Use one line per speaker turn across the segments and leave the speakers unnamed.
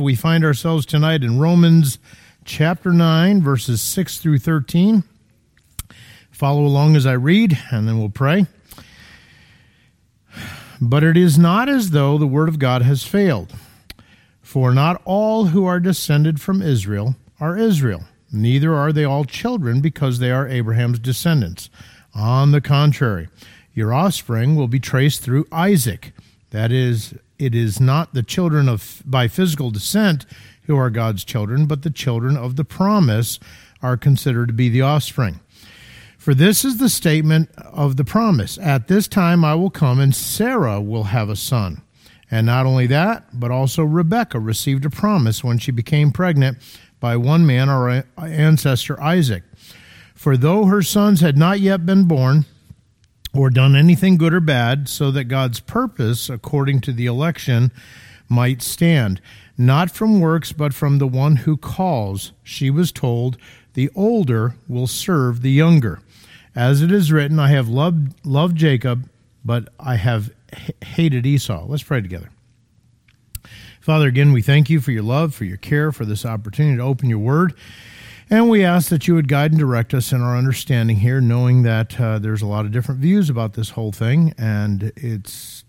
We find ourselves tonight in Romans chapter 9, verses 6 through 13. Follow along as I read, and then we'll pray. But it is not as though the word of God has failed. For not all who are descended from Israel are Israel, neither are they all children because they are Abraham's descendants. On the contrary, your offspring will be traced through Isaac. That is, it is not the children of by physical descent who are God's children, but the children of the promise are considered to be the offspring. For this is the statement of the promise At this time I will come, and Sarah will have a son. And not only that, but also Rebekah received a promise when she became pregnant by one man, our ancestor Isaac. For though her sons had not yet been born, or done anything good or bad, so that God's purpose, according to the election, might stand, not from works, but from the one who calls. She was told, The older will serve the younger. As it is written, I have loved, loved Jacob, but I have hated Esau. Let's pray together. Father, again, we thank you for your love, for your care, for this opportunity to open your word. And we ask that you would guide and direct us in our understanding here, knowing that uh, there's a lot of different views about this whole thing, and it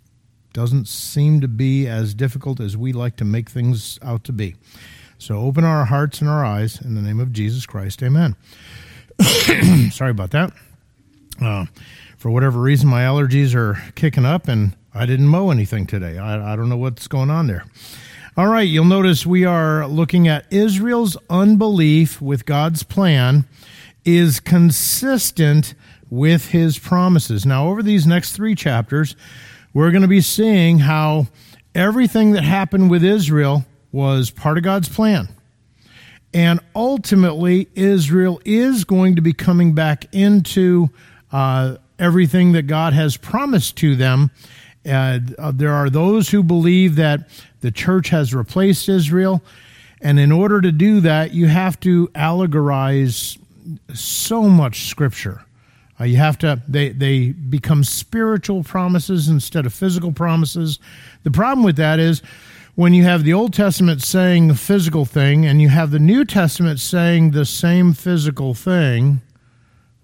doesn't seem to be as difficult as we like to make things out to be. So open our hearts and our eyes in the name of Jesus Christ. Amen. Sorry about that. Uh, for whatever reason, my allergies are kicking up, and I didn't mow anything today. I, I don't know what's going on there. All right, you'll notice we are looking at Israel's unbelief with God's plan is consistent with his promises. Now, over these next three chapters, we're going to be seeing how everything that happened with Israel was part of God's plan. And ultimately, Israel is going to be coming back into uh, everything that God has promised to them. Uh, there are those who believe that the church has replaced Israel. And in order to do that, you have to allegorize so much scripture. Uh, you have to, they, they become spiritual promises instead of physical promises. The problem with that is when you have the Old Testament saying a physical thing and you have the New Testament saying the same physical thing,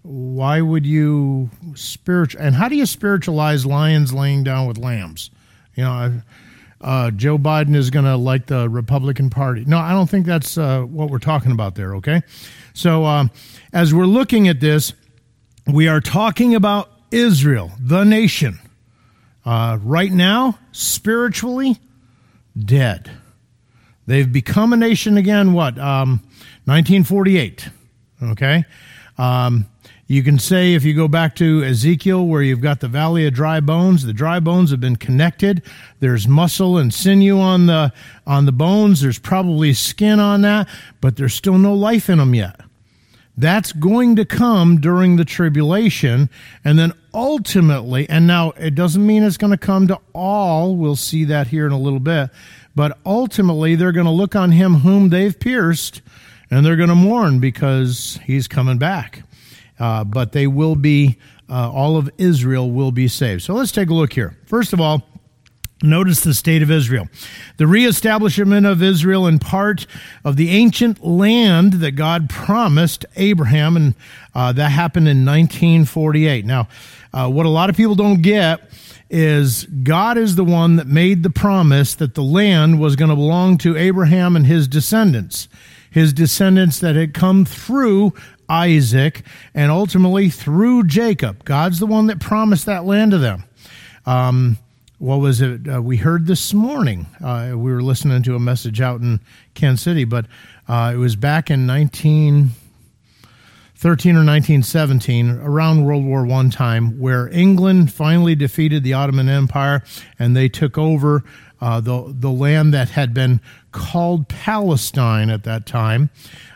why would you spiritual and how do you spiritualize lions laying down with lambs? You know, uh, Joe Biden is going to like the Republican Party. No, I don't think that's uh, what we're talking about there, okay? So, um, as we're looking at this, we are talking about Israel, the nation. Uh, right now, spiritually, dead. They've become a nation again, what? Um, 1948, okay? Um, you can say, if you go back to Ezekiel, where you've got the valley of dry bones, the dry bones have been connected. There's muscle and sinew on the, on the bones. There's probably skin on that, but there's still no life in them yet. That's going to come during the tribulation. And then ultimately, and now it doesn't mean it's going to come to all. We'll see that here in a little bit. But ultimately, they're going to look on him whom they've pierced and they're going to mourn because he's coming back uh, but they will be, uh, all of Israel will be saved. So let's take a look here. First of all, Notice the state of Israel. The reestablishment of Israel in part of the ancient land that God promised Abraham, and uh, that happened in 1948. Now, uh, what a lot of people don't get is God is the one that made the promise that the land was going to belong to Abraham and his descendants. His descendants that had come through Isaac, and ultimately through Jacob. God's the one that promised that land to them. Um, what was it uh, we heard this morning? Uh, we were listening to a message out in Kansas City, but uh, it was back in 1913 or 1917, around World War I time, where England finally defeated the Ottoman Empire and they took over uh, the, the land that had been called Palestine at that time.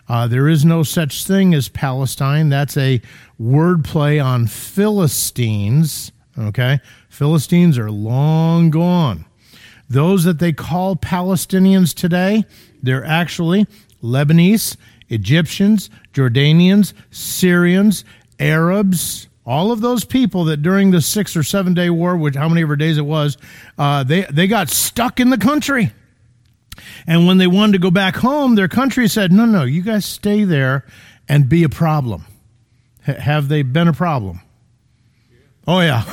Uh, there is no such thing as Palestine. That's a wordplay on Philistines. Okay? Philistines are long gone. Those that they call Palestinians today, they're actually Lebanese, Egyptians, Jordanians, Syrians, Arabs, all of those people that during the six or seven day war, which how many ever days it was, uh, they, they got stuck in the country. And when they wanted to go back home, their country said, no, no, you guys stay there and be a problem. H- have they been a problem? Oh, yeah.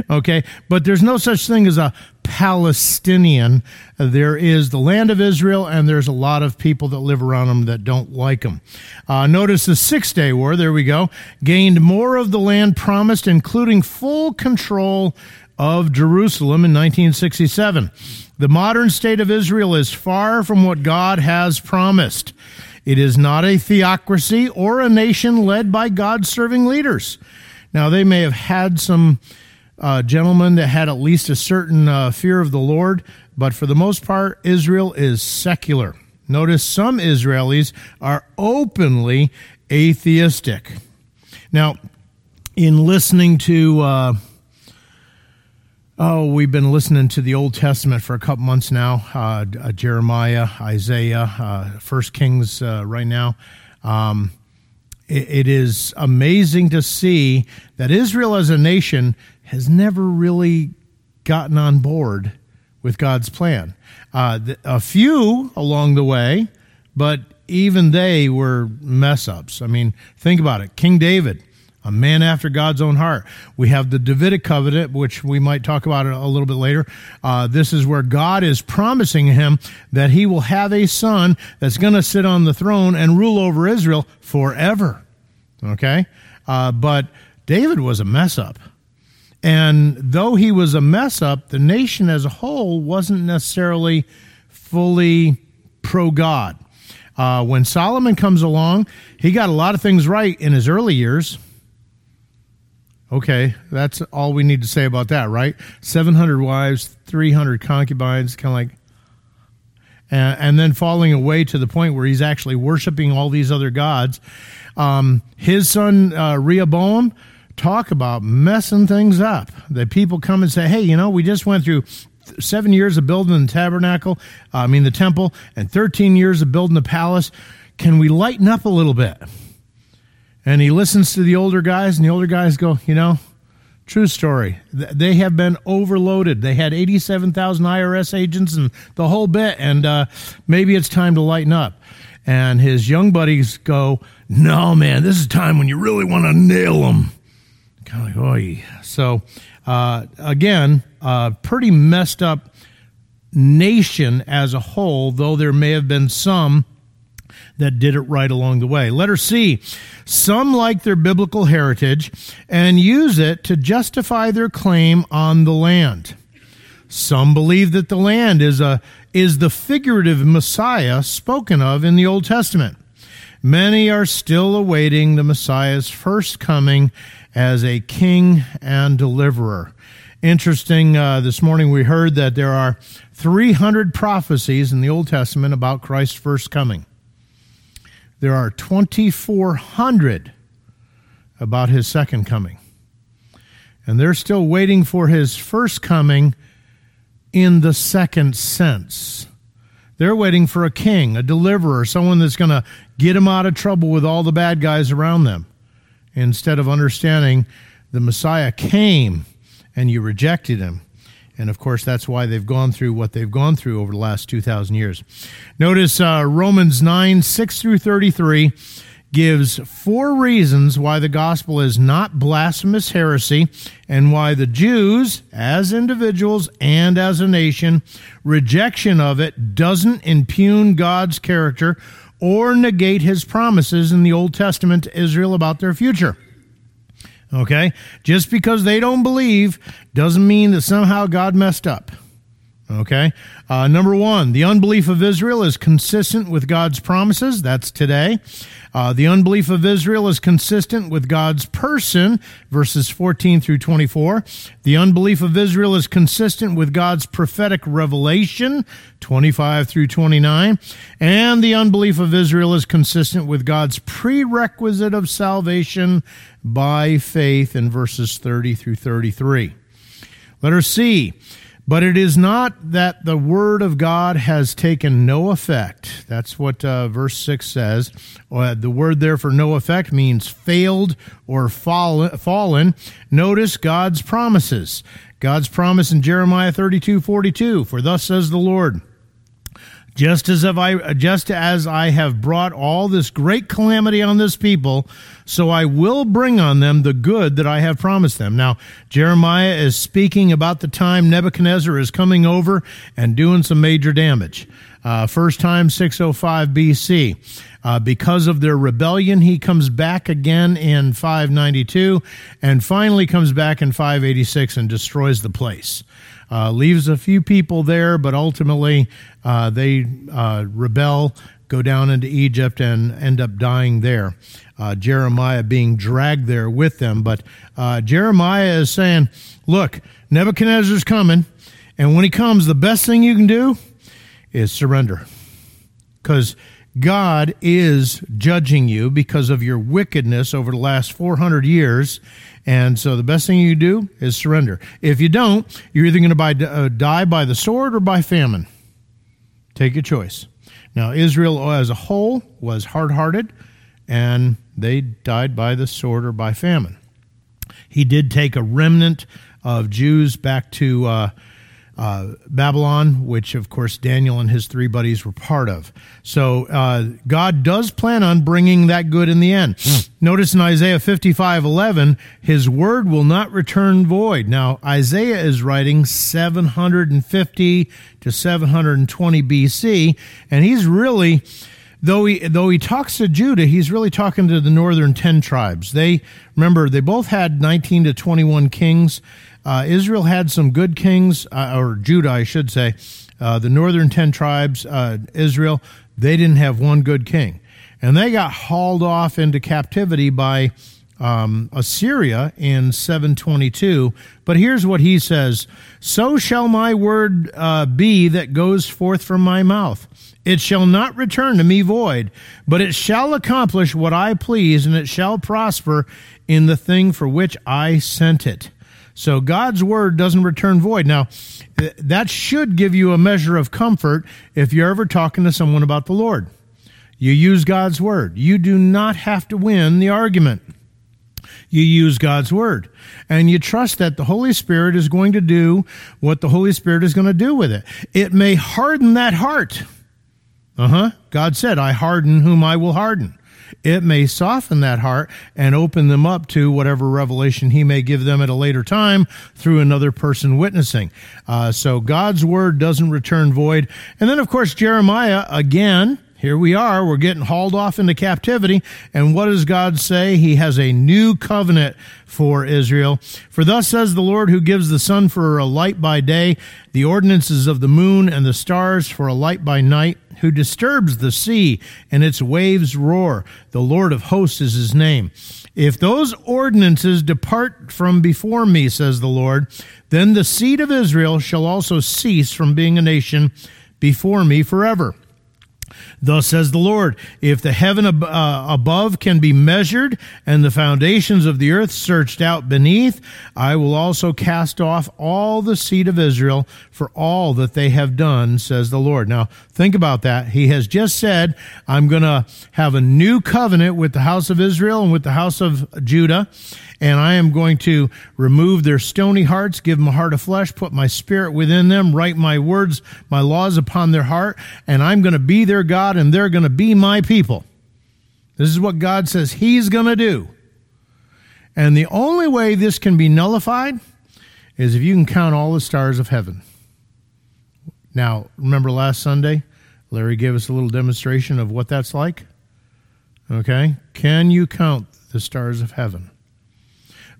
okay. But there's no such thing as a Palestinian. There is the land of Israel, and there's a lot of people that live around them that don't like them. Uh, notice the Six Day War, there we go, gained more of the land promised, including full control of Jerusalem in 1967. The modern state of Israel is far from what God has promised. It is not a theocracy or a nation led by God serving leaders. Now, they may have had some uh, gentlemen that had at least a certain uh, fear of the Lord, but for the most part, Israel is secular. Notice some Israelis are openly atheistic. Now, in listening to, uh, oh, we've been listening to the Old Testament for a couple months now uh, uh, Jeremiah, Isaiah, uh, First Kings right now. Um, it is amazing to see that Israel as a nation has never really gotten on board with God's plan. Uh, a few along the way, but even they were mess ups. I mean, think about it. King David, a man after God's own heart. We have the Davidic covenant, which we might talk about a little bit later. Uh, this is where God is promising him that he will have a son that's going to sit on the throne and rule over Israel forever. Okay? Uh, but David was a mess up. And though he was a mess up, the nation as a whole wasn't necessarily fully pro God. Uh, when Solomon comes along, he got a lot of things right in his early years. Okay, that's all we need to say about that, right? 700 wives, 300 concubines, kind of like, and, and, then falling away to the point where he's actually worshiping all these other gods. Um, his son, uh, Rehoboam, talk about messing things up. That people come and say, hey, you know, we just went through seven years of building the tabernacle, uh, I mean, the temple, and 13 years of building the palace. Can we lighten up a little bit? And he listens to the older guys, and the older guys go, you know, true story. They have been overloaded. They had 87,000 IRS agents and the whole bit, and uh, maybe it's time to lighten up. And his young buddies go, no, man, this is time when you really want to nail them So, uh, again, pretty messed up nation as a whole, though there may have been some that did it right along the way. Letter C. Some like their biblical heritage and use it to justify their claim on the land. Some believe that the land is a is the figurative Messiah spoken of in the Old Testament. Many are still awaiting the Messiah's first coming as a king and deliverer. Interesting, uh, this morning we heard that there are 300 prophecies in the Old Testament about Christ's first coming. There are 2,400 about his second coming. And they're still waiting for his first coming in the second sense. They're waiting for a king, a deliverer, someone that's going to get them out of trouble with all the bad guys around them instead of understanding the Messiah came and you rejected him. And of course, that's why they've gone through what they've gone through over the last 2,000 years. Notice uh, Romans 9, 6 through 33 gives four reasons why the gospel is not blasphemous heresy and why the Jews, as individuals and as a nation, rejection of it doesn't impugn God's character or negate his promises in the Old Testament to Israel about their future. Okay? Just because they don't believe doesn't mean that somehow God messed up. Okay? Uh, number one, the unbelief of Israel is consistent with God's promises. That's today. Uh, the unbelief of Israel is consistent with God's person, verses 14 through 24. The unbelief of Israel is consistent with God's prophetic revelation, 25 through 29. And the unbelief of Israel is consistent with God's prerequisite of salvation by faith in verses 30 through 33. Letter C. But it is not that the word of God has taken no effect. That's what uh, verse 6 says. Uh, the word there for no effect means failed or fall, fallen. Notice God's promises. God's promise in Jeremiah 32 42. For thus says the Lord just as have I just as I have brought all this great calamity on this people, so I will bring on them the good that I have promised them. Now, Jeremiah is speaking about the time Nebuchadnezzar is coming over and doing some major damage. Uh, first time 605 BC. Uh, because of their rebellion, he comes back again in 592 and finally comes back in 586 and destroys the place. Uh, leaves a few people there, but ultimately uh, they uh, rebel, go down into Egypt, and end up dying there. Uh, Jeremiah being dragged there with them. But uh, Jeremiah is saying, Look, Nebuchadnezzar's coming, and when he comes, the best thing you can do is surrender. Because God is judging you because of your wickedness over the last 400 years. And so the best thing you do is surrender. If you don't, you're either going to uh, die by the sword or by famine. Take your choice. Now, Israel as a whole was hard hearted, and they died by the sword or by famine. He did take a remnant of Jews back to. Uh, uh, Babylon, which of course Daniel and his three buddies were part of. So uh, God does plan on bringing that good in the end. Mm. Notice in Isaiah 55 11, his word will not return void. Now, Isaiah is writing 750 to 720 BC, and he's really though he though he talks to Judah, he's really talking to the northern ten tribes. They remember they both had nineteen to twenty one kings. Uh, Israel had some good kings, uh, or Judah, I should say. Uh, the northern 10 tribes, uh, Israel, they didn't have one good king. And they got hauled off into captivity by um, Assyria in 722. But here's what he says So shall my word uh, be that goes forth from my mouth. It shall not return to me void, but it shall accomplish what I please, and it shall prosper in the thing for which I sent it. So God's word doesn't return void. Now, that should give you a measure of comfort if you're ever talking to someone about the Lord. You use God's word. You do not have to win the argument. You use God's word. And you trust that the Holy Spirit is going to do what the Holy Spirit is going to do with it. It may harden that heart. Uh huh. God said, I harden whom I will harden it may soften that heart and open them up to whatever revelation he may give them at a later time through another person witnessing. Uh, so God's word doesn't return void. And then, of course, Jeremiah again. Here we are. We're getting hauled off into captivity. And what does God say? He has a new covenant for Israel. For thus says the Lord who gives the sun for a light by day, the ordinances of the moon and the stars for a light by night who disturbs the sea and its waves roar. The Lord of hosts is his name. If those ordinances depart from before me, says the Lord, then the seed of Israel shall also cease from being a nation before me forever. Thus says the Lord, if the heaven ab- uh, above can be measured and the foundations of the earth searched out beneath, I will also cast off all the seed of Israel for all that they have done, says the Lord. Now, think about that. He has just said, I'm going to have a new covenant with the house of Israel and with the house of Judah and I am going to remove their stony hearts, give them a heart of flesh, put my spirit within them, write my words, my laws upon their heart, and I'm going to be their God and they're going to be my people. This is what God says He's going to do. And the only way this can be nullified is if you can count all the stars of heaven. Now, remember last Sunday, Larry gave us a little demonstration of what that's like? Okay? Can you count the stars of heaven?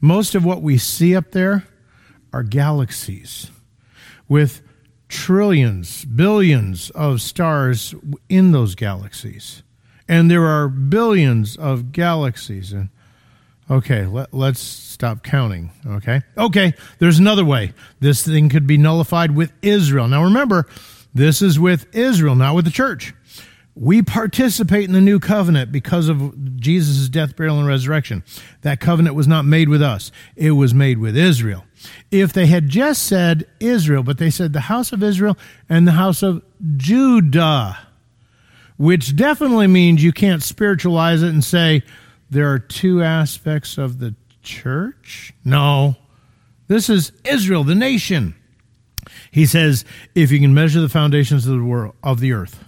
Most of what we see up there are galaxies with trillions, billions of stars in those galaxies. And there are billions of galaxies. And okay, let, us stop counting. Okay. Okay, there's another way. This thing could be nullified with Israel. Now remember, this is with Israel, not with the church. We participate in the new covenant because of Jesus' death, burial, and resurrection. That covenant was not made with us, it was made with Israel. If they had just said Israel, but they said the house of Israel and the house of Judah, which definitely means you can't spiritualize it and say there are two aspects of the church. No, this is Israel, the nation. He says, if you can measure the foundations of the world, of the earth,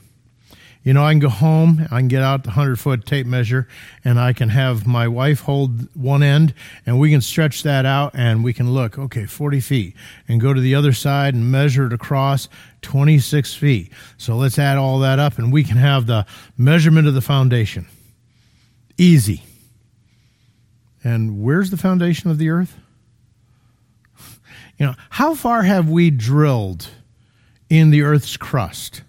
You know, I can go home, I can get out the 100 foot tape measure, and I can have my wife hold one end, and we can stretch that out, and we can look, okay, 40 feet, and go to the other side and measure it across 26 feet. So let's add all that up, and we can have the measurement of the foundation. Easy. And where's the foundation of the earth? You know, how far have we drilled in the earth's crust?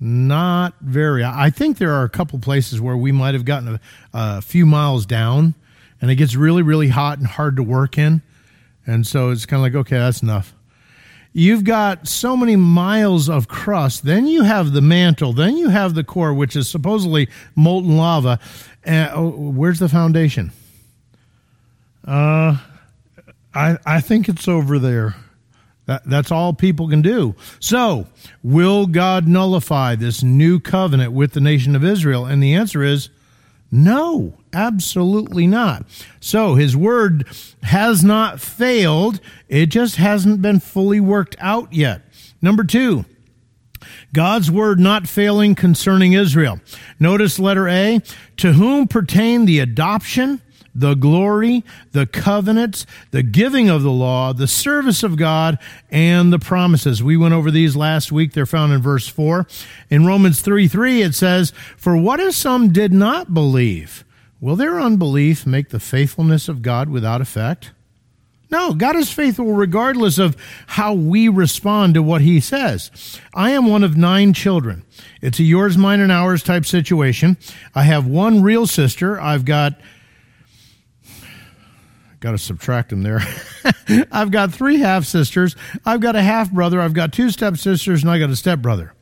Not very. I think there are a couple places where we might have gotten a, a, few miles down, and it gets really, really hot and hard to work in. And so it's kind of like, okay, that's enough. You've got so many miles of crust. Then you have the mantle. Then you have the core, which is supposedly molten lava. And oh, where's the foundation? Uh, I I think it's over there. That, that's all people can do. So, will God nullify this new covenant with the nation of Israel? And the answer is no, absolutely not. So, his word has not failed, it just hasn't been fully worked out yet. Number two, God's word not failing concerning Israel. Notice letter A, to whom pertain the adoption the glory, the covenants, the giving of the law, the service of God, and the promises. We went over these last week. They're found in verse 4. In Romans 3 3, it says, For what if some did not believe? Will their unbelief make the faithfulness of God without effect? No, God is faithful regardless of how we respond to what He says. I am one of nine children. It's a yours, mine, and ours type situation. I have one real sister. I've got got to subtract them there. I've got three half sisters. I've got a half brother. I've got two step sisters, and I got a step brother.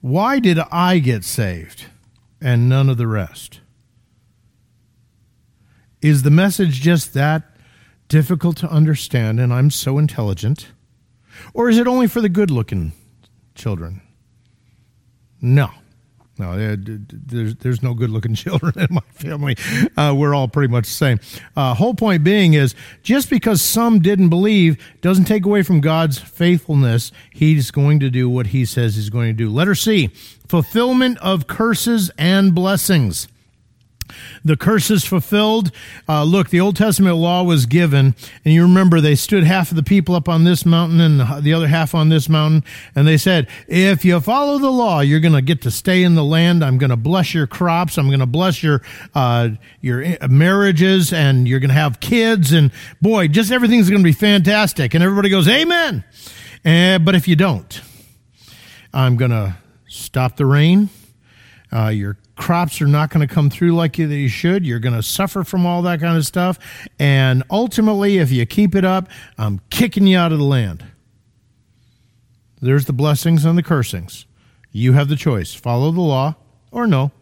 Why did I get saved and none of the rest? Is the message just that difficult to understand and I'm so intelligent? Or is it only for the good looking children? No. No, there's there's no good looking children in my family. Uh, we're all pretty much the same. Uh, whole point being is just because some didn't believe doesn't take away from God's faithfulness. He's going to do what He says He's going to do. Letter C: fulfillment of curses and blessings the curses fulfilled. Uh, look, the Old Testament law was given, and you remember they stood half of the people up on this mountain and the other half on this mountain, and they said, If you follow the law, you're going to get to stay in the land. I'm going to bless your crops. I'm going to bless your uh, your marriages, and you're going to have kids, and boy, just everything's going to be fantastic. And everybody goes, Amen. Uh, but if you don't, I'm going to stop the rain. Uh, your crops are not going to come through like they should. You're going to suffer from all that kind of stuff. And ultimately, if you keep it up, I'm kicking you out of the land. There's the blessings and the cursings. You have the choice follow the law or no.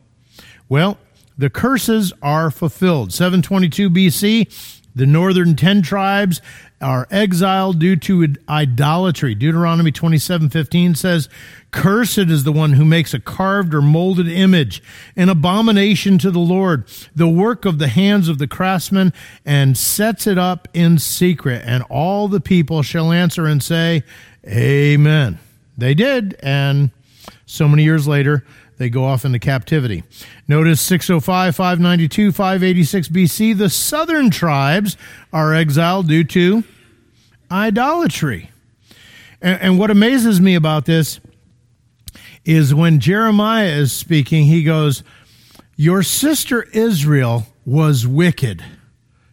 Well, the curses are fulfilled. 722 BC, the northern 10 tribes are exiled due to idolatry. Deuteronomy 27:15 says, "Cursed is the one who makes a carved or molded image, an abomination to the Lord, the work of the hands of the craftsman, and sets it up in secret, and all the people shall answer and say, Amen." They did, and so many years later, they go off into captivity. Notice 605, 592, 586 BC, the southern tribes are exiled due to idolatry. And, and what amazes me about this is when Jeremiah is speaking, he goes, Your sister Israel was wicked.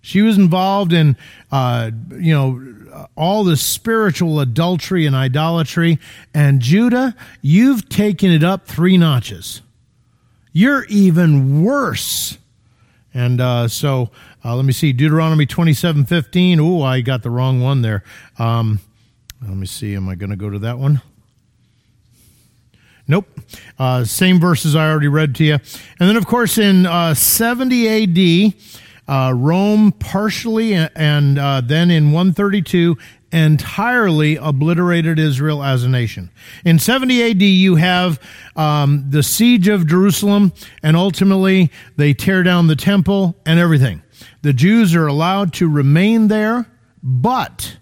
She was involved in, uh, you know, all the spiritual adultery and idolatry. And Judah, you've taken it up three notches. You're even worse. And uh, so uh, let me see, Deuteronomy 27 15. Oh, I got the wrong one there. Um, let me see, am I going to go to that one? Nope. Uh, same verses I already read to you. And then, of course, in uh, 70 AD, uh, Rome partially and uh, then in 132 entirely obliterated Israel as a nation. In 70 AD, you have um, the siege of Jerusalem, and ultimately they tear down the temple and everything. The Jews are allowed to remain there, but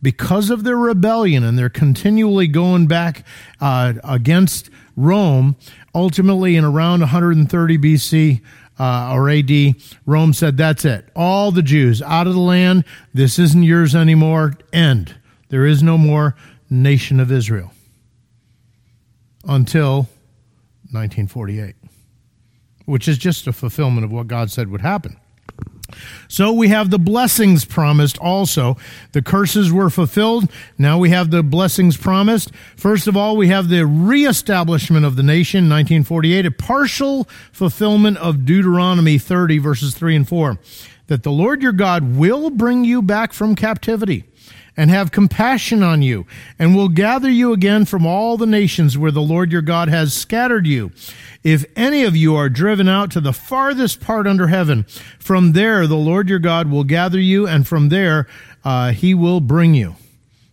because of their rebellion and they're continually going back uh, against Rome, ultimately in around 130 BC, uh, or AD, Rome said, That's it. All the Jews out of the land. This isn't yours anymore. End. There is no more nation of Israel until 1948, which is just a fulfillment of what God said would happen. So we have the blessings promised also. The curses were fulfilled. Now we have the blessings promised. First of all, we have the reestablishment of the nation, 1948, a partial fulfillment of Deuteronomy 30, verses 3 and 4, that the Lord your God will bring you back from captivity and have compassion on you, and will gather you again from all the nations where the Lord your God has scattered you. If any of you are driven out to the farthest part under heaven, from there the Lord your God will gather you, and from there uh, he will bring you.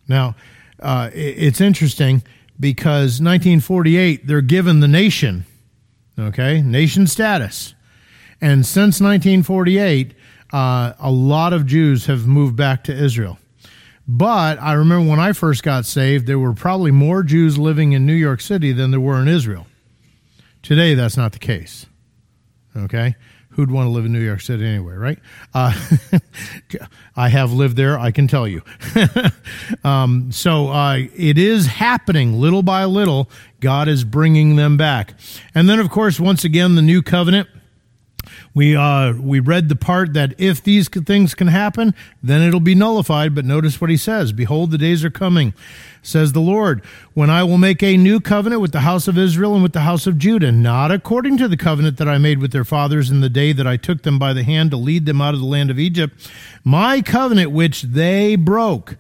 Now, uh, it's interesting because 1948, they're given the nation, okay, nation status. And since 1948, uh, a lot of Jews have moved back to Israel. But I remember when I first got saved, there were probably more Jews living in New York City than there were in Israel. Today, that's not the case. Okay? Who'd want to live in New York City anyway, right? Uh, I have lived there, I can tell you. um, so uh, it is happening little by little. God is bringing them back. And then, of course, once again, the new covenant we uh, we read the part that if these things can happen, then it'll be nullified. But notice what he says: "Behold, the days are coming," says the Lord, "when I will make a new covenant with the house of Israel and with the house of Judah, not according to the covenant that I made with their fathers in the day that I took them by the hand to lead them out of the land of Egypt, my covenant which they broke."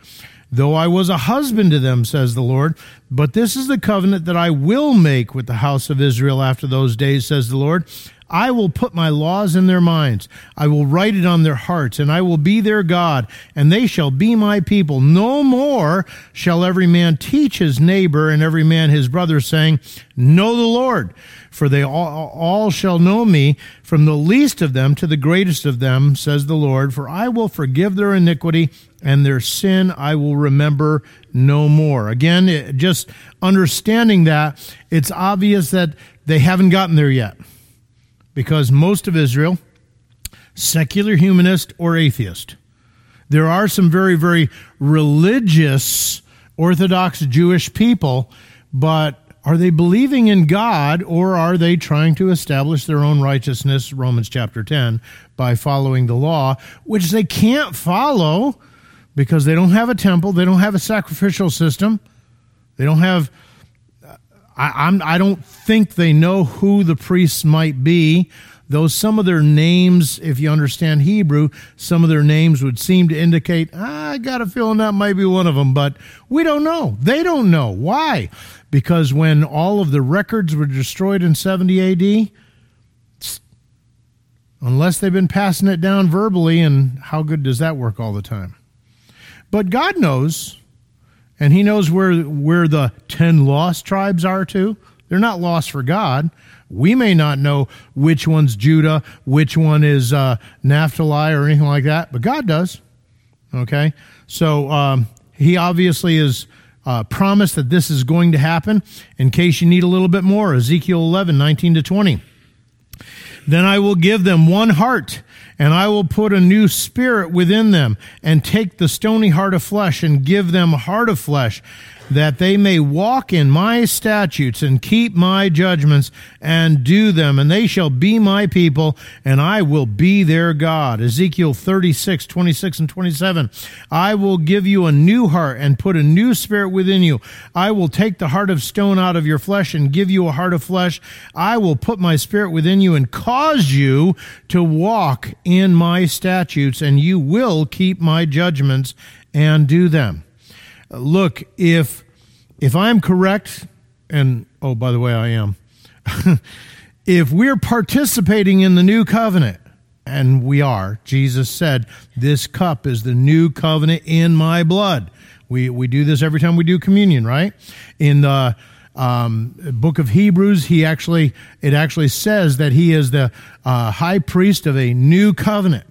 though I was a husband to them, says the Lord. But this is the covenant that I will make with the house of Israel after those days, says the Lord. I will put my laws in their minds. I will write it on their hearts, and I will be their God, and they shall be my people. No more shall every man teach his neighbor and every man his brother, saying, Know the Lord. For they all, all shall know me, from the least of them to the greatest of them, says the Lord. For I will forgive their iniquity, and their sin I will remember no more. Again, just understanding that, it's obvious that they haven't gotten there yet because most of Israel, secular humanist or atheist. There are some very, very religious Orthodox Jewish people, but are they believing in God or are they trying to establish their own righteousness, Romans chapter 10, by following the law, which they can't follow because they don't have a temple, they don't have a sacrificial system, they don't have I, I'm, I don't think they know who the priests might be, though some of their names, if you understand Hebrew, some of their names would seem to indicate, I got a feeling that might be one of them, but we don't know. They don't know. Why? Because when all of the records were destroyed in 70 AD, unless they've been passing it down verbally, and how good does that work all the time? But God knows and he knows where where the 10 lost tribes are too. They're not lost for God. We may not know which one's Judah, which one is uh, Naphtali or anything like that, but God does. Okay? So um, he obviously is uh, promised that this is going to happen. In case you need a little bit more, Ezekiel 11, 19 to 20. Then I will give them one heart and I will put a new spirit within them, and take the stony heart of flesh, and give them a heart of flesh, that they may walk in my statutes and keep my judgments and do them, and they shall be my people, and I will be their God. Ezekiel 36, 26, and 27. I will give you a new heart and put a new spirit within you. I will take the heart of stone out of your flesh and give you a heart of flesh. I will put my spirit within you and cause you to walk in my statutes, and you will keep my judgments and do them look, if if I'm correct, and oh, by the way, I am. if we're participating in the new covenant, and we are, Jesus said, "This cup is the new covenant in my blood." We we do this every time we do communion, right? In the um, book of Hebrews, he actually it actually says that he is the uh, high priest of a new covenant.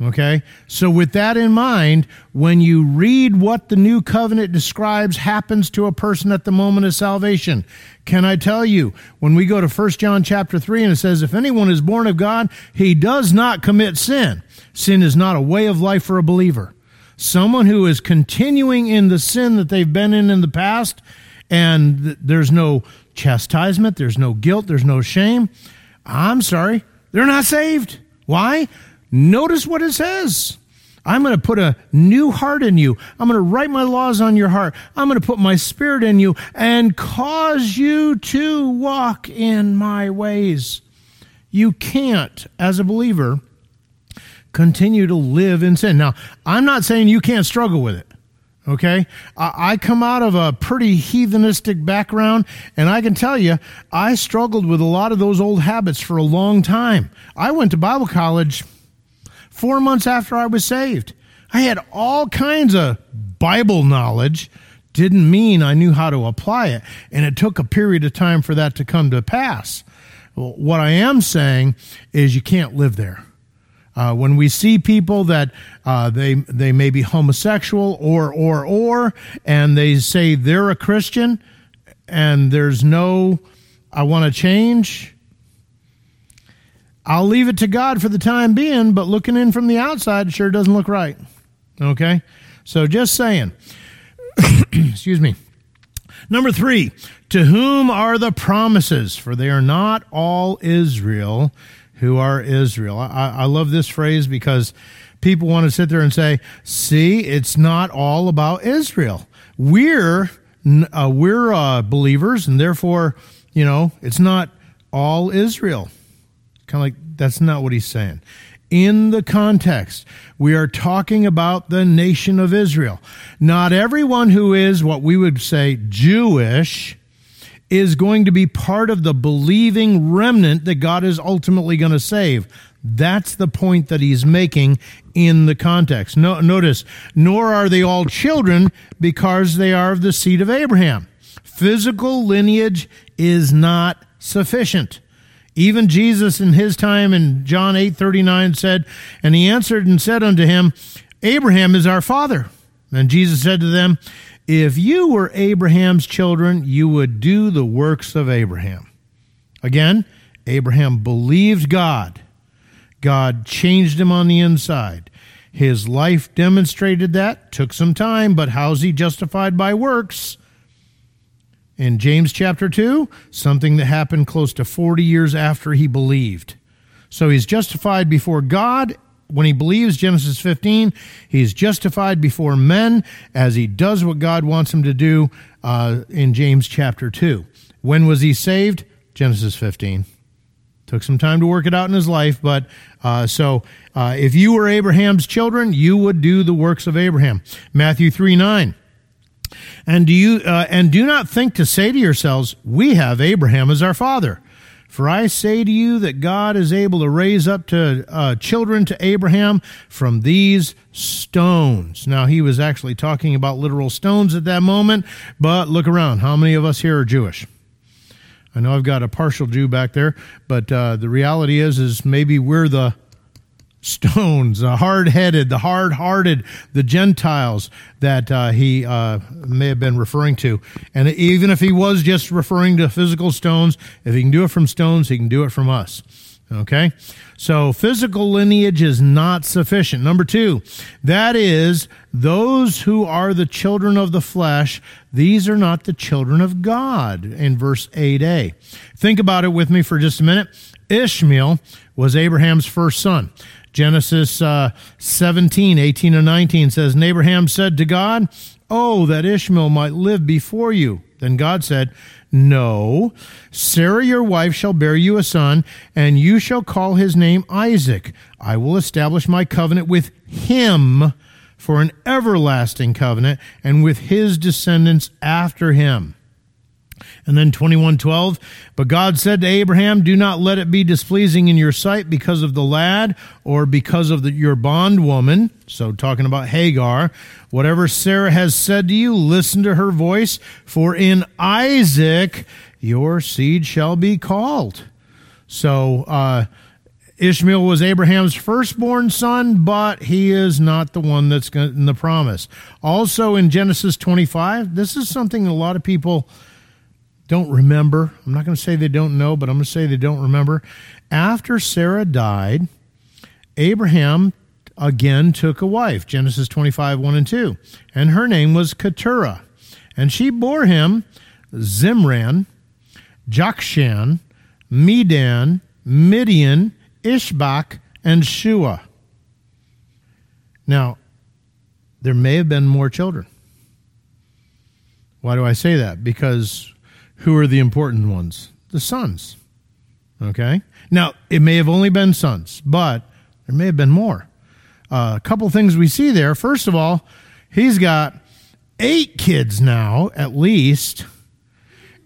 Okay? So, with that in mind, when you read what the new covenant describes happens to a person at the moment of salvation, can I tell you, when we go to 1 John chapter 3 and it says, If anyone is born of God, he does not commit sin. Sin is not a way of life for a believer. Someone who is continuing in the sin that they've been in in the past, and th- there's no chastisement, there's no guilt, there's no shame. I'm sorry, they're not saved. Why? Notice what it says. I'm going to put a new heart in you. I'm going to write my laws on your heart. I'm going to put my spirit in you and cause you to walk in my ways. You can't, as a believer, continue to live in sin. Now, I'm not saying you can't struggle with it. Okay. I come out of a pretty heathenistic background, and I can tell you, I struggled with a lot of those old habits for a long time. I went to Bible college four months after I was saved. I had all kinds of Bible knowledge, didn't mean I knew how to apply it, and it took a period of time for that to come to pass. Well, what I am saying is you can't live there. Uh, when we see people that uh, they they may be homosexual or or or, and they say they're a Christian, and there's no, I want to change. I'll leave it to God for the time being, but looking in from the outside sure doesn't look right. Okay? So just saying. Excuse me. Number three, to whom are the promises? For they are not all Israel who are Israel. I, I love this phrase because people want to sit there and say, see, it's not all about Israel. We're, uh, we're uh, believers, and therefore, you know, it's not all Israel. Kind of like that's not what he's saying. In the context, we are talking about the nation of Israel. Not everyone who is what we would say Jewish is going to be part of the believing remnant that God is ultimately going to save. That's the point that he's making in the context. No, notice, nor are they all children because they are of the seed of Abraham. Physical lineage is not sufficient. Even Jesus in his time in John 8 39 said, And he answered and said unto him, Abraham is our father. And Jesus said to them, If you were Abraham's children, you would do the works of Abraham. Again, Abraham believed God. God changed him on the inside. His life demonstrated that. Took some time, but how's he justified by works? In James chapter 2, something that happened close to 40 years after he believed. So he's justified before God when he believes, Genesis 15. He's justified before men as he does what God wants him to do uh, in James chapter 2. When was he saved? Genesis 15. Took some time to work it out in his life, but uh, so uh, if you were Abraham's children, you would do the works of Abraham. Matthew 3 9. And do you uh, and do not think to say to yourselves, We have Abraham as our father. For I say to you that God is able to raise up to uh, children to Abraham from these stones. Now he was actually talking about literal stones at that moment, but look around. How many of us here are Jewish? I know I've got a partial Jew back there, but uh, the reality is, is maybe we're the stones, the hard headed, the hard hearted, the Gentiles that uh, he uh, may have been referring to. And even if he was just referring to physical stones, if he can do it from stones, he can do it from us. Okay? So physical lineage is not sufficient. Number two, that is, those who are the children of the flesh, these are not the children of God in verse 8a. Think about it with me for just a minute. Ishmael was Abraham's first son. Genesis uh, 17, 18 and 19 says, And Abraham said to God, Oh, that Ishmael might live before you. Then God said, No, Sarah your wife shall bear you a son, and you shall call his name Isaac. I will establish my covenant with him for an everlasting covenant, and with his descendants after him. And then 2112, but God said to Abraham, Do not let it be displeasing in your sight because of the lad or because of the, your bondwoman. So, talking about Hagar. Whatever Sarah has said to you, listen to her voice, for in Isaac your seed shall be called. So, uh, Ishmael was Abraham's firstborn son, but he is not the one that's in the promise. Also in Genesis 25, this is something a lot of people don't remember. I'm not going to say they don't know, but I'm going to say they don't remember. After Sarah died, Abraham again took a wife, Genesis 25, 1 and 2, and her name was Keturah. And she bore him Zimran, Jokshan, Medan, Midian, Ishbak, and Shua. Now, there may have been more children. Why do I say that? Because who are the important ones? The sons. Okay? Now, it may have only been sons, but there may have been more. Uh, a couple things we see there. First of all, he's got eight kids now, at least.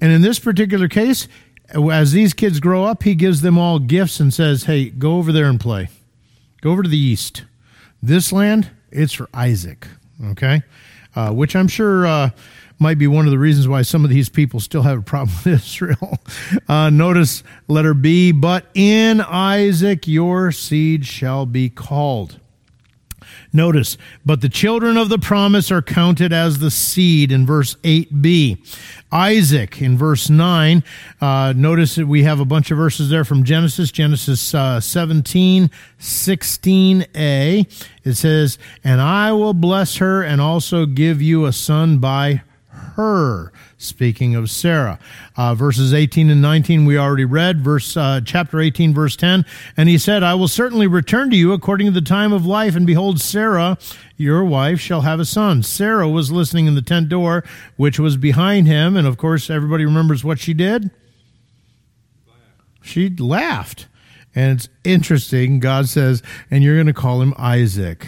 And in this particular case, as these kids grow up, he gives them all gifts and says, Hey, go over there and play. Go over to the east. This land, it's for Isaac. Okay? Uh, which I'm sure uh, might be one of the reasons why some of these people still have a problem with Israel. Uh, notice letter B, but in Isaac your seed shall be called. Notice, but the children of the promise are counted as the seed in verse 8b. Isaac in verse 9. Uh, notice that we have a bunch of verses there from Genesis, Genesis uh, 17, 16a. It says, And I will bless her and also give you a son by her. Speaking of Sarah, uh, verses 18 and 19 we already read. Verse uh, chapter 18, verse 10, and he said, "I will certainly return to you according to the time of life, and behold, Sarah, your wife, shall have a son." Sarah was listening in the tent door, which was behind him, and of course, everybody remembers what she did. She laughed. And it's interesting. God says, and you're going to call him Isaac,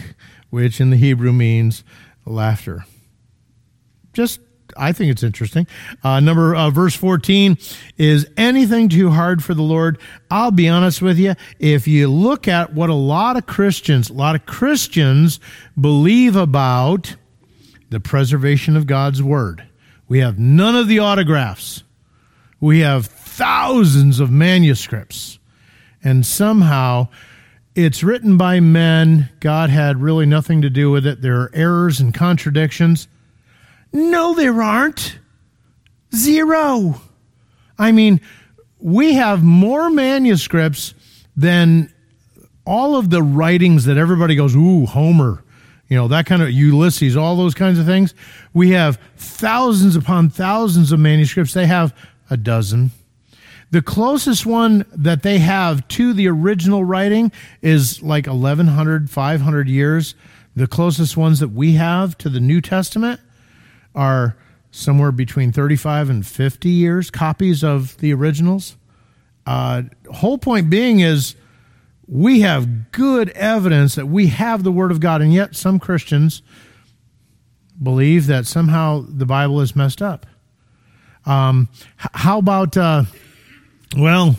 which in the Hebrew means laughter. Just I think it's interesting. Uh, number uh, verse 14 is anything too hard for the Lord. I'll be honest with you. If you look at what a lot of Christians, a lot of Christians believe about the preservation of God's word, we have none of the autographs. We have thousands of manuscripts. And somehow it's written by men. God had really nothing to do with it. There are errors and contradictions. No, there aren't. Zero. I mean, we have more manuscripts than all of the writings that everybody goes, ooh, Homer, you know, that kind of Ulysses, all those kinds of things. We have thousands upon thousands of manuscripts. They have a dozen. The closest one that they have to the original writing is like 1100, 500 years. The closest ones that we have to the New Testament are somewhere between 35 and 50 years, copies of the originals. Uh, whole point being is we have good evidence that we have the Word of God, and yet some Christians believe that somehow the Bible is messed up. Um, how about, uh, well,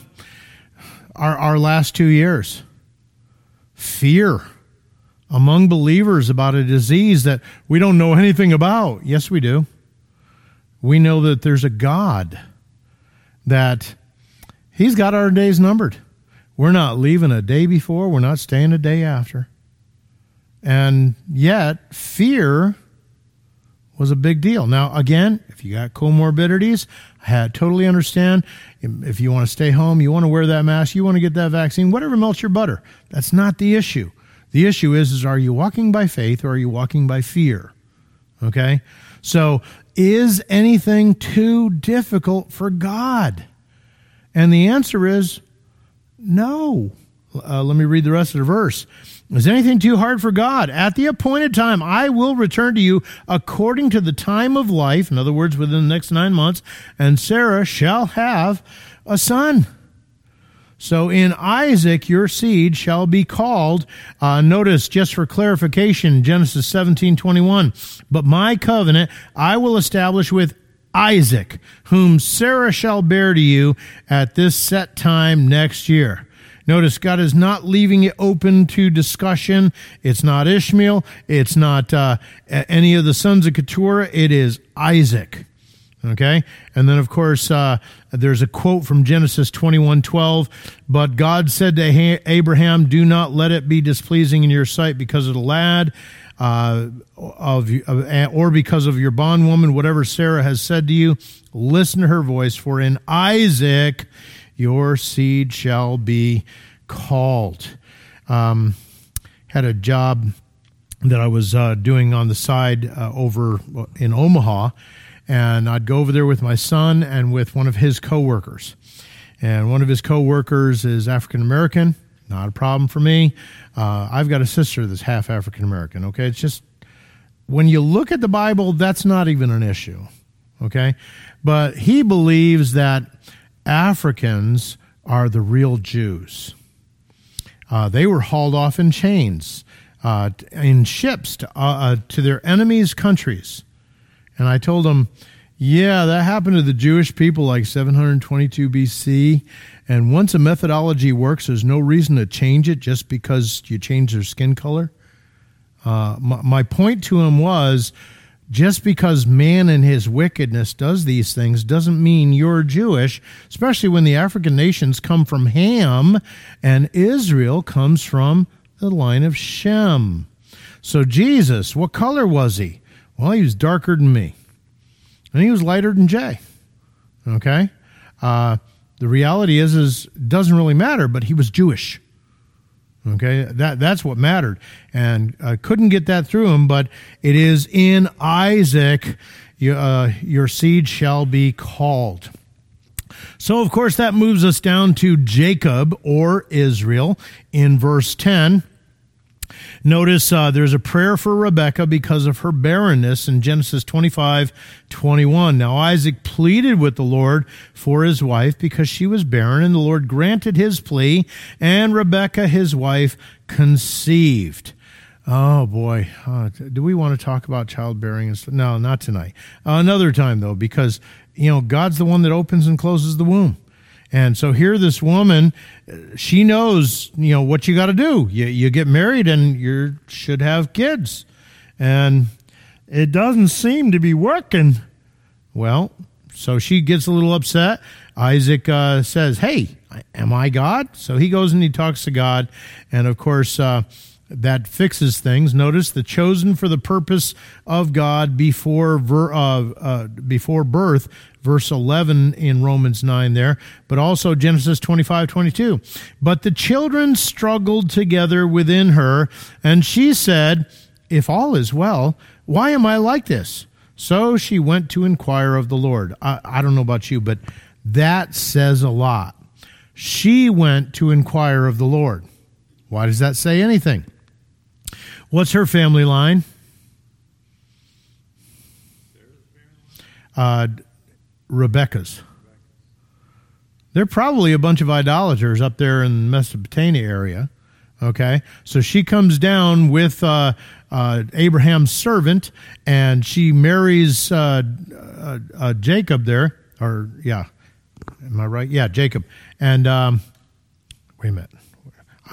our, our last two years? Fear among believers about a disease that we don't know anything about. Yes, we do. We know that there's a God, that He's got our days numbered. We're not leaving a day before, we're not staying a day after. And yet, fear was a big deal. Now, again, if you got comorbidities, I totally understand. If you want to stay home, you want to wear that mask, you want to get that vaccine, whatever melts your butter. That's not the issue. The issue is, is are you walking by faith or are you walking by fear? Okay? So, is anything too difficult for God? And the answer is no. Uh, let me read the rest of the verse. Is anything too hard for God? At the appointed time, I will return to you according to the time of life, in other words, within the next nine months, and Sarah shall have a son. So in Isaac, your seed shall be called. Uh, notice, just for clarification, Genesis 17 21. But my covenant I will establish with Isaac, whom Sarah shall bear to you at this set time next year. Notice God is not leaving it open to discussion. It's not Ishmael. It's not uh, any of the sons of Keturah. It is Isaac. Okay, and then of course uh, there's a quote from Genesis 21:12. But God said to Abraham, "Do not let it be displeasing in your sight because of the lad." Uh, of, of or because of your bondwoman, whatever Sarah has said to you, listen to her voice. For in Isaac your seed shall be called. Um, had a job that I was uh, doing on the side uh, over in Omaha, and I'd go over there with my son and with one of his coworkers. And one of his coworkers is African American, not a problem for me. Uh, I've got a sister that's half African American. Okay, it's just when you look at the Bible, that's not even an issue. Okay, but he believes that Africans are the real Jews. Uh, they were hauled off in chains, uh, in ships to, uh, uh, to their enemies' countries. And I told him, yeah, that happened to the Jewish people like 722 BC. And once a methodology works, there's no reason to change it just because you change their skin color. Uh, my, my point to him was just because man in his wickedness does these things doesn't mean you're Jewish, especially when the African nations come from Ham and Israel comes from the line of Shem. So, Jesus, what color was he? Well, he was darker than me, and he was lighter than Jay. Okay? Uh, the reality is, is doesn't really matter, but he was Jewish. Okay, that that's what mattered, and I couldn't get that through him. But it is in Isaac, you, uh, your seed shall be called. So, of course, that moves us down to Jacob or Israel in verse ten. Notice uh, there's a prayer for Rebekah because of her barrenness in Genesis 25 21. Now, Isaac pleaded with the Lord for his wife because she was barren, and the Lord granted his plea, and Rebekah, his wife, conceived. Oh boy, uh, do we want to talk about childbearing? No, not tonight. Uh, another time though, because you know God's the one that opens and closes the womb. And so here, this woman, she knows, you know, what you got to do. You, you get married and you should have kids. And it doesn't seem to be working. Well, so she gets a little upset. Isaac uh, says, Hey, am I God? So he goes and he talks to God. And of course, uh, that fixes things. Notice the chosen for the purpose of God before ver, uh, uh, before birth, verse 11 in Romans 9 there, but also Genesis 25, 22. But the children struggled together within her, and she said, If all is well, why am I like this? So she went to inquire of the Lord. I, I don't know about you, but that says a lot. She went to inquire of the Lord. Why does that say anything? What's her family line? Uh, Rebecca's. They're probably a bunch of idolaters up there in the Mesopotamia area. Okay, so she comes down with uh, uh, Abraham's servant, and she marries uh, uh, uh Jacob there, or yeah, am I right? Yeah, Jacob. And um, wait a minute.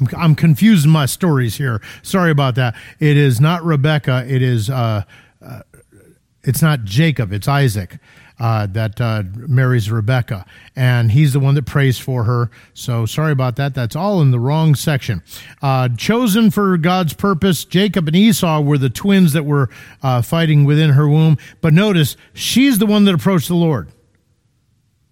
I'm, I'm confusing my stories here. Sorry about that. It is not Rebecca. It is, uh, uh, it's not Jacob. It's Isaac. Uh, that uh, marries Rebecca, and he's the one that prays for her. So sorry about that. That's all in the wrong section. Uh, chosen for God's purpose, Jacob and Esau were the twins that were uh, fighting within her womb. But notice, she's the one that approached the Lord.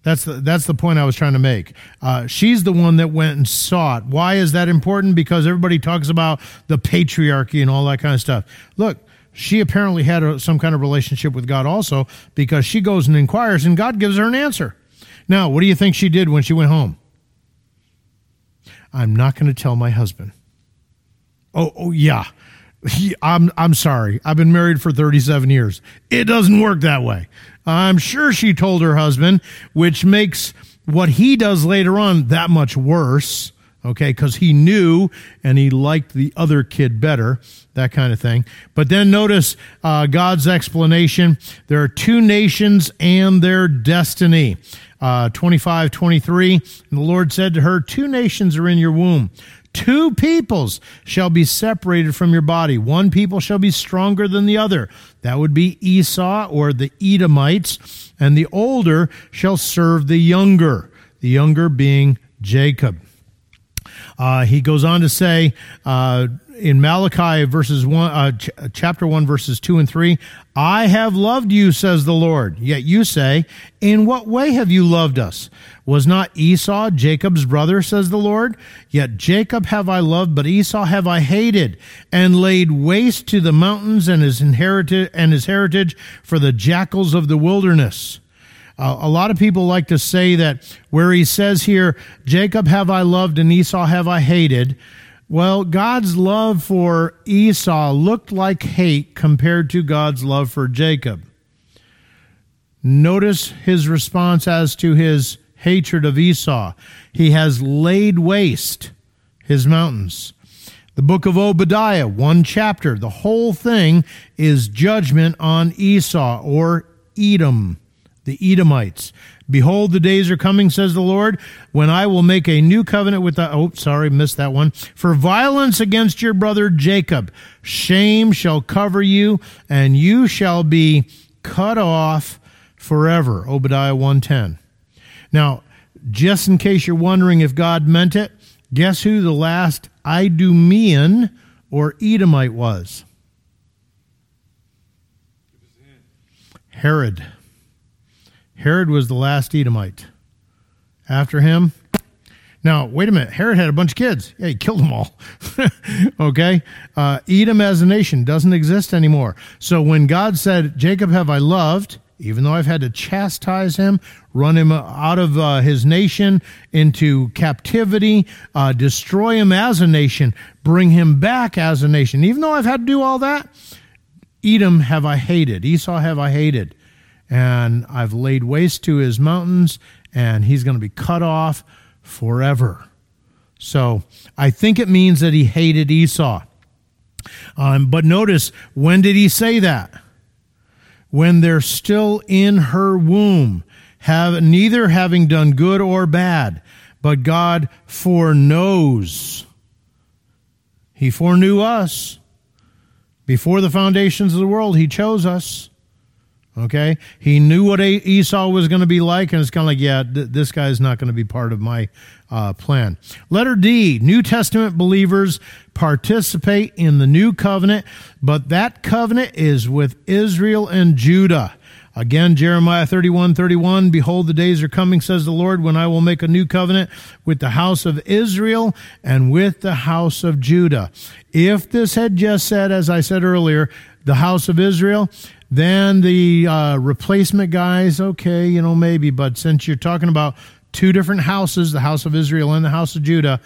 That's the, that's the point I was trying to make. Uh, she's the one that went and sought. Why is that important? Because everybody talks about the patriarchy and all that kind of stuff. Look, she apparently had a, some kind of relationship with God also because she goes and inquires and God gives her an answer. Now, what do you think she did when she went home? I'm not going to tell my husband. Oh, oh yeah. He, I'm I'm sorry. I've been married for 37 years. It doesn't work that way. I'm sure she told her husband, which makes what he does later on that much worse. Okay, because he knew and he liked the other kid better, that kind of thing. But then notice uh, God's explanation. There are two nations and their destiny. Uh, 25, 23. And the Lord said to her, Two nations are in your womb Two peoples shall be separated from your body. One people shall be stronger than the other. That would be Esau or the Edomites. And the older shall serve the younger, the younger being Jacob. Uh, he goes on to say uh, in Malachi verses one, uh, ch- chapter one, verses two and three, "I have loved you," says the Lord. Yet you say, "In what way have you loved us?" Was not Esau Jacob's brother, says the Lord? Yet Jacob have I loved, but Esau have I hated, and laid waste to the mountains and his inherited and his heritage for the jackals of the wilderness. Uh, a lot of people like to say that where he says here, Jacob have I loved and Esau have I hated. Well, God's love for Esau looked like hate compared to God's love for Jacob. Notice his response as to his hatred of Esau. He has laid waste his mountains. The book of Obadiah, one chapter, the whole thing is judgment on Esau or Edom the Edomites. Behold, the days are coming, says the Lord, when I will make a new covenant with the. Oh, sorry, missed that one. For violence against your brother Jacob, shame shall cover you, and you shall be cut off forever. Obadiah 110. Now, just in case you're wondering if God meant it, guess who the last Idumean or Edomite was? Herod. Herod was the last Edomite. After him, now wait a minute. Herod had a bunch of kids. Yeah, he killed them all. okay, uh, Edom as a nation doesn't exist anymore. So when God said, "Jacob have I loved," even though I've had to chastise him, run him out of uh, his nation into captivity, uh, destroy him as a nation, bring him back as a nation, even though I've had to do all that, Edom have I hated, Esau have I hated and I've laid waste to his mountains, and he's going to be cut off forever. So I think it means that he hated Esau. Um, but notice, when did he say that? When they're still in her womb, have neither having done good or bad, but God foreknows. He foreknew us. Before the foundations of the world, he chose us. Okay, he knew what Esau was going to be like, and it's kind of like, yeah, th- this guy is not going to be part of my uh, plan. Letter D: New Testament believers participate in the new covenant, but that covenant is with Israel and Judah. Again, Jeremiah 31 31, Behold, the days are coming, says the Lord, when I will make a new covenant with the house of Israel and with the house of Judah. If this had just said, as I said earlier, the house of Israel, then the uh, replacement guys, okay, you know, maybe. But since you're talking about two different houses, the house of Israel and the house of Judah,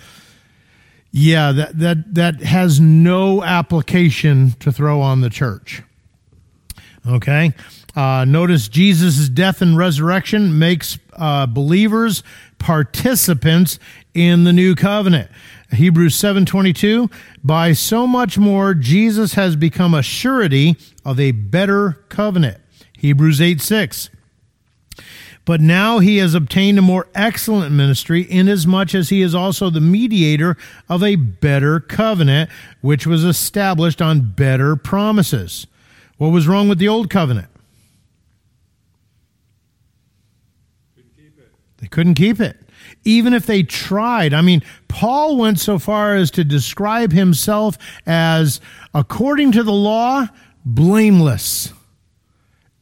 yeah, that, that, that has no application to throw on the church. Okay? Uh, notice Jesus' death and resurrection makes uh, believers participants in the new covenant. Hebrews 7:22 by so much more Jesus has become a surety of a better covenant. Hebrews 8:6 but now he has obtained a more excellent ministry, inasmuch as he is also the mediator of a better covenant, which was established on better promises. What was wrong with the old covenant? They couldn't keep it even if they tried. I mean, Paul went so far as to describe himself as, according to the law, blameless.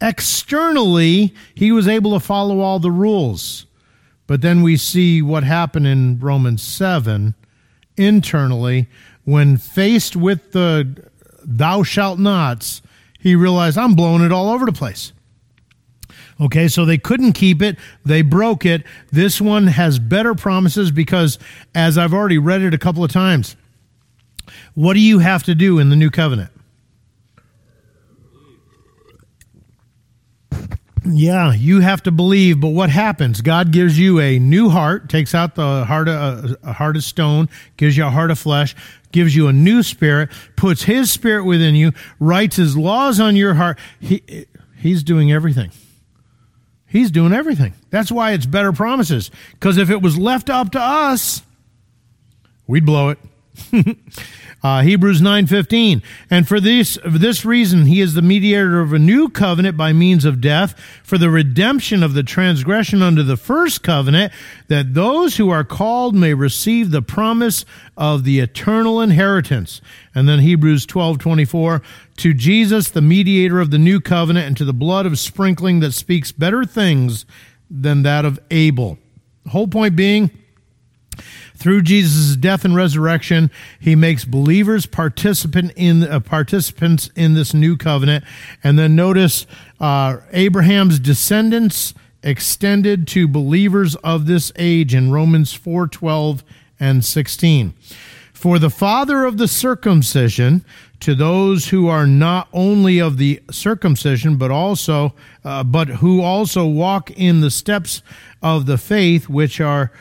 Externally, he was able to follow all the rules. But then we see what happened in Romans 7 internally when faced with the thou shalt nots, he realized I'm blowing it all over the place. Okay, so they couldn't keep it. They broke it. This one has better promises because, as I've already read it a couple of times, what do you have to do in the new covenant? Yeah, you have to believe, but what happens? God gives you a new heart, takes out the heart of, uh, a heart of stone, gives you a heart of flesh, gives you a new spirit, puts His spirit within you, writes His laws on your heart. He, he's doing everything. He's doing everything. That's why it's better promises. Because if it was left up to us, we'd blow it. Uh, Hebrews 9:15. And for this for this reason he is the mediator of a new covenant by means of death for the redemption of the transgression under the first covenant that those who are called may receive the promise of the eternal inheritance. And then Hebrews 12:24 to Jesus the mediator of the new covenant and to the blood of sprinkling that speaks better things than that of Abel. Whole point being through Jesus' death and resurrection, he makes believers participant in uh, participants in this new covenant. And then notice uh, Abraham's descendants extended to believers of this age in Romans 4 12 and 16. For the father of the circumcision, to those who are not only of the circumcision, but also, uh, but who also walk in the steps of the faith which our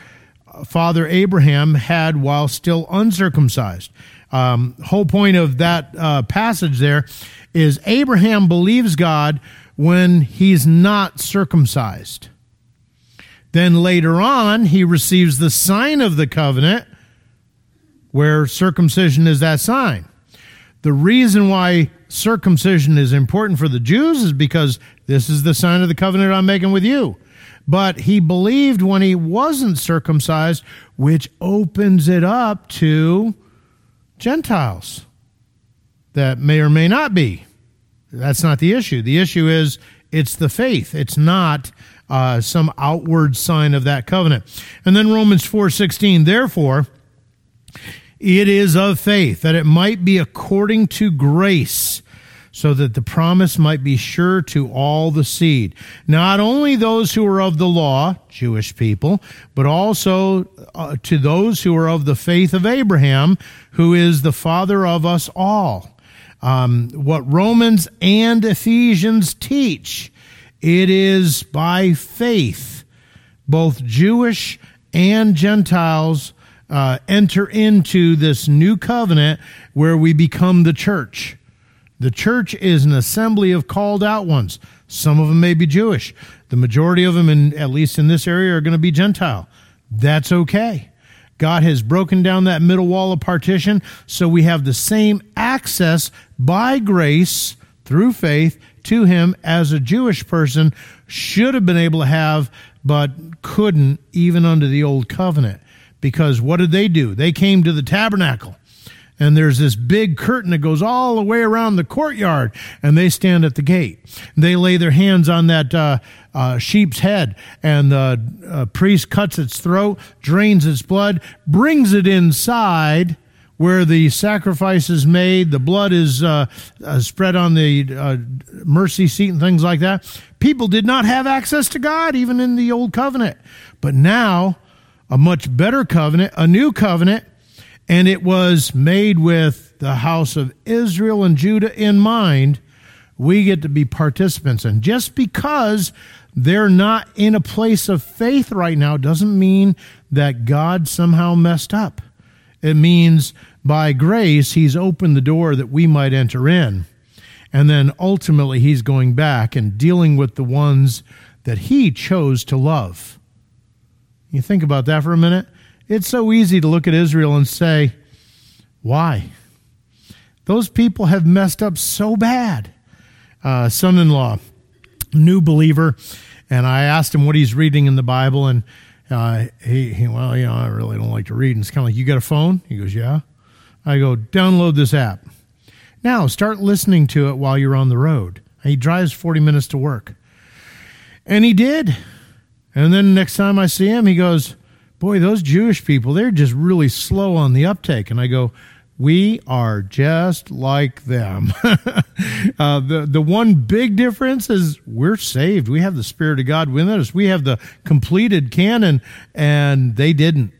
Father Abraham had while still uncircumcised. Um, whole point of that uh, passage there is Abraham believes God when he's not circumcised. Then later on, he receives the sign of the covenant, where circumcision is that sign. The reason why circumcision is important for the Jews is because this is the sign of the covenant I'm making with you but he believed when he wasn't circumcised, which opens it up to Gentiles that may or may not be. That's not the issue. The issue is it's the faith. It's not uh, some outward sign of that covenant. And then Romans 4:16, therefore, it is of faith that it might be according to grace so that the promise might be sure to all the seed, not only those who are of the law, Jewish people, but also uh, to those who are of the faith of Abraham, who is the father of us all. Um, what Romans and Ephesians teach, it is by faith, both Jewish and Gentiles uh, enter into this new covenant where we become the church. The church is an assembly of called out ones. Some of them may be Jewish. The majority of them, in, at least in this area, are going to be Gentile. That's okay. God has broken down that middle wall of partition so we have the same access by grace through faith to Him as a Jewish person should have been able to have, but couldn't even under the old covenant. Because what did they do? They came to the tabernacle and there's this big curtain that goes all the way around the courtyard, and they stand at the gate. They lay their hands on that uh, uh, sheep's head, and the uh, priest cuts its throat, drains its blood, brings it inside where the sacrifice is made, the blood is uh, uh, spread on the uh, mercy seat and things like that. People did not have access to God even in the old covenant. But now, a much better covenant, a new covenant, and it was made with the house of Israel and Judah in mind, we get to be participants. And just because they're not in a place of faith right now doesn't mean that God somehow messed up. It means by grace, He's opened the door that we might enter in. And then ultimately, He's going back and dealing with the ones that He chose to love. You think about that for a minute. It's so easy to look at Israel and say, why? Those people have messed up so bad. Uh, Son in law, new believer, and I asked him what he's reading in the Bible, and uh, he, he, well, you know, I really don't like to read. And it's kind of like, you got a phone? He goes, yeah. I go, download this app. Now start listening to it while you're on the road. He drives 40 minutes to work. And he did. And then next time I see him, he goes, boy, those Jewish people, they're just really slow on the uptake. And I go, we are just like them. uh, the, the one big difference is we're saved. We have the Spirit of God within us. We have the completed canon, and they didn't.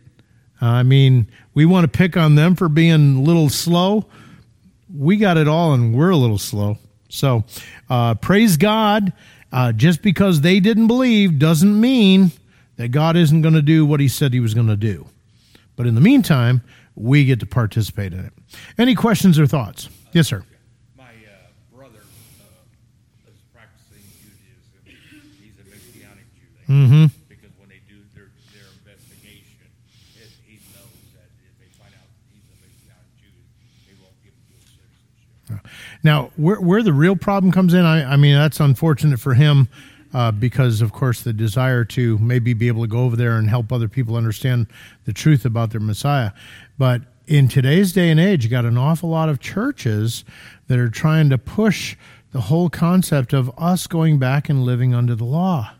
I mean, we want to pick on them for being a little slow. We got it all, and we're a little slow. So, uh, praise God. Uh, just because they didn't believe doesn't mean that God isn't going to do what he said he was going to do. But in the meantime, we get to participate in it. Any questions or thoughts? Yes, sir.
My uh, brother uh, is practicing Judaism. He's a Messianic Jew.
Mm-hmm.
Because when they do their, their investigation, it, he knows that if they find out he's a
Now, where, where the real problem comes in, I, I mean, that's unfortunate for him uh, because, of course, the desire to maybe be able to go over there and help other people understand the truth about their Messiah. But in today's day and age, you got an awful lot of churches that are trying to push the whole concept of us going back and living under the law.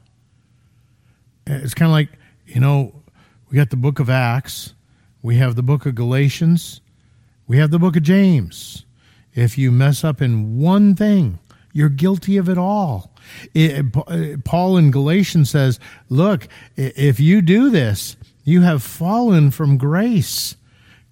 It's kind of like, you know, we got the book of Acts, we have the book of Galatians, we have the book of James. If you mess up in one thing, you're guilty of it all. It, uh, Paul in Galatians says, Look, if you do this, you have fallen from grace.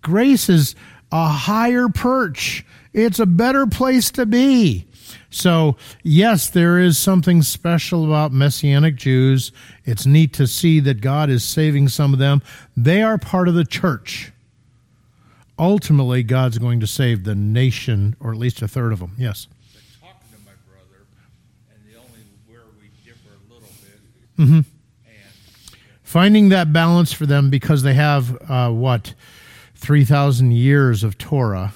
Grace is a higher perch, it's a better place to be. So, yes, there is something special about Messianic Jews. It's neat to see that God is saving some of them. They are part of the church. Ultimately, God's going to save the nation, or at least a third of them. Yes.
talking to my brother, and the only where we differ a little bit,
Mm-hmm.
and
Finding that balance for them because they have, uh, what, 3,000 years of Torah.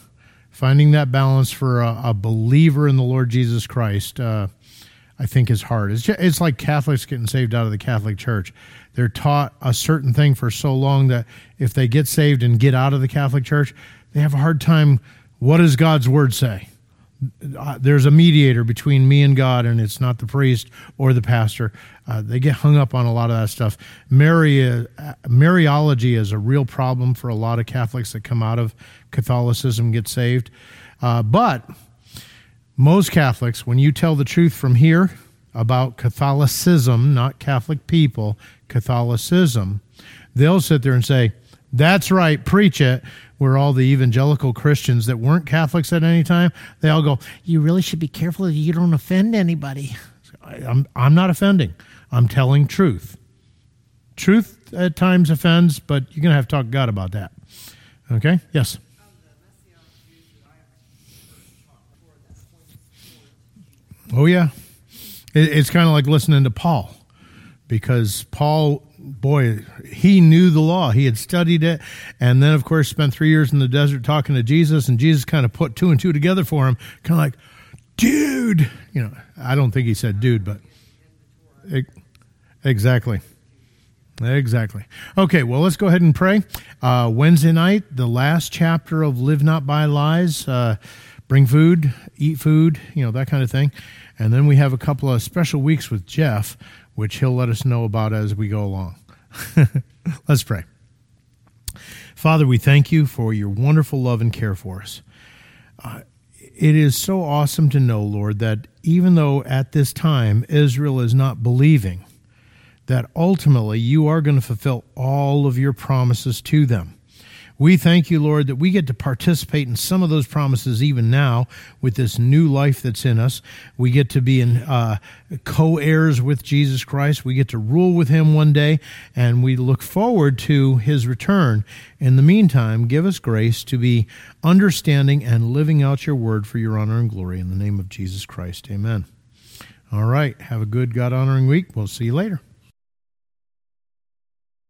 Finding that balance for a, a believer in the Lord Jesus Christ, uh, I think, is hard. It's, just, it's like Catholics getting saved out of the Catholic Church. They're taught a certain thing for so long that if they get saved and get out of the Catholic Church, they have a hard time. What does God's word say? uh, there's a mediator between me and God, and it's not the priest or the pastor. Uh, they get hung up on a lot of that stuff. Mary, uh, Mariology is a real problem for a lot of Catholics that come out of Catholicism get saved. Uh, but most Catholics, when you tell the truth from here about Catholicism, not Catholic people, Catholicism, they'll sit there and say, That's right, preach it. Where all the evangelical Christians that weren't Catholics at any time, they all go, You really should be careful that you don't offend anybody. I'm, I'm not offending, I'm telling truth. Truth at times offends, but you're going to have to talk to God about that. Okay? Yes. Oh, yeah. It, it's kind of like listening to Paul because Paul, boy, he knew the law. He had studied it. And then, of course, spent three years in the desert talking to Jesus. And Jesus kind of put two and two together for him, kind of like, dude. You know, I don't think he said dude, but exactly. Exactly. Okay, well, let's go ahead and pray. Uh, Wednesday night, the last chapter of Live Not by Lies. Uh, bring food, eat food, you know, that kind of thing. And then we have a couple of special weeks with Jeff, which he'll let us know about as we go along. let's pray. Father, we thank you for your wonderful love and care for us. Uh, it is so awesome to know, Lord, that even though at this time Israel is not believing, that ultimately you are going to fulfill all of your promises to them. We thank you, Lord, that we get to participate in some of those promises even now with this new life that's in us. We get to be in uh, co heirs with Jesus Christ. We get to rule with him one day, and we look forward to his return. In the meantime, give us grace to be understanding and living out your word for your honor and glory. In the name of Jesus Christ, amen. All right. Have a good God honoring week. We'll see you later.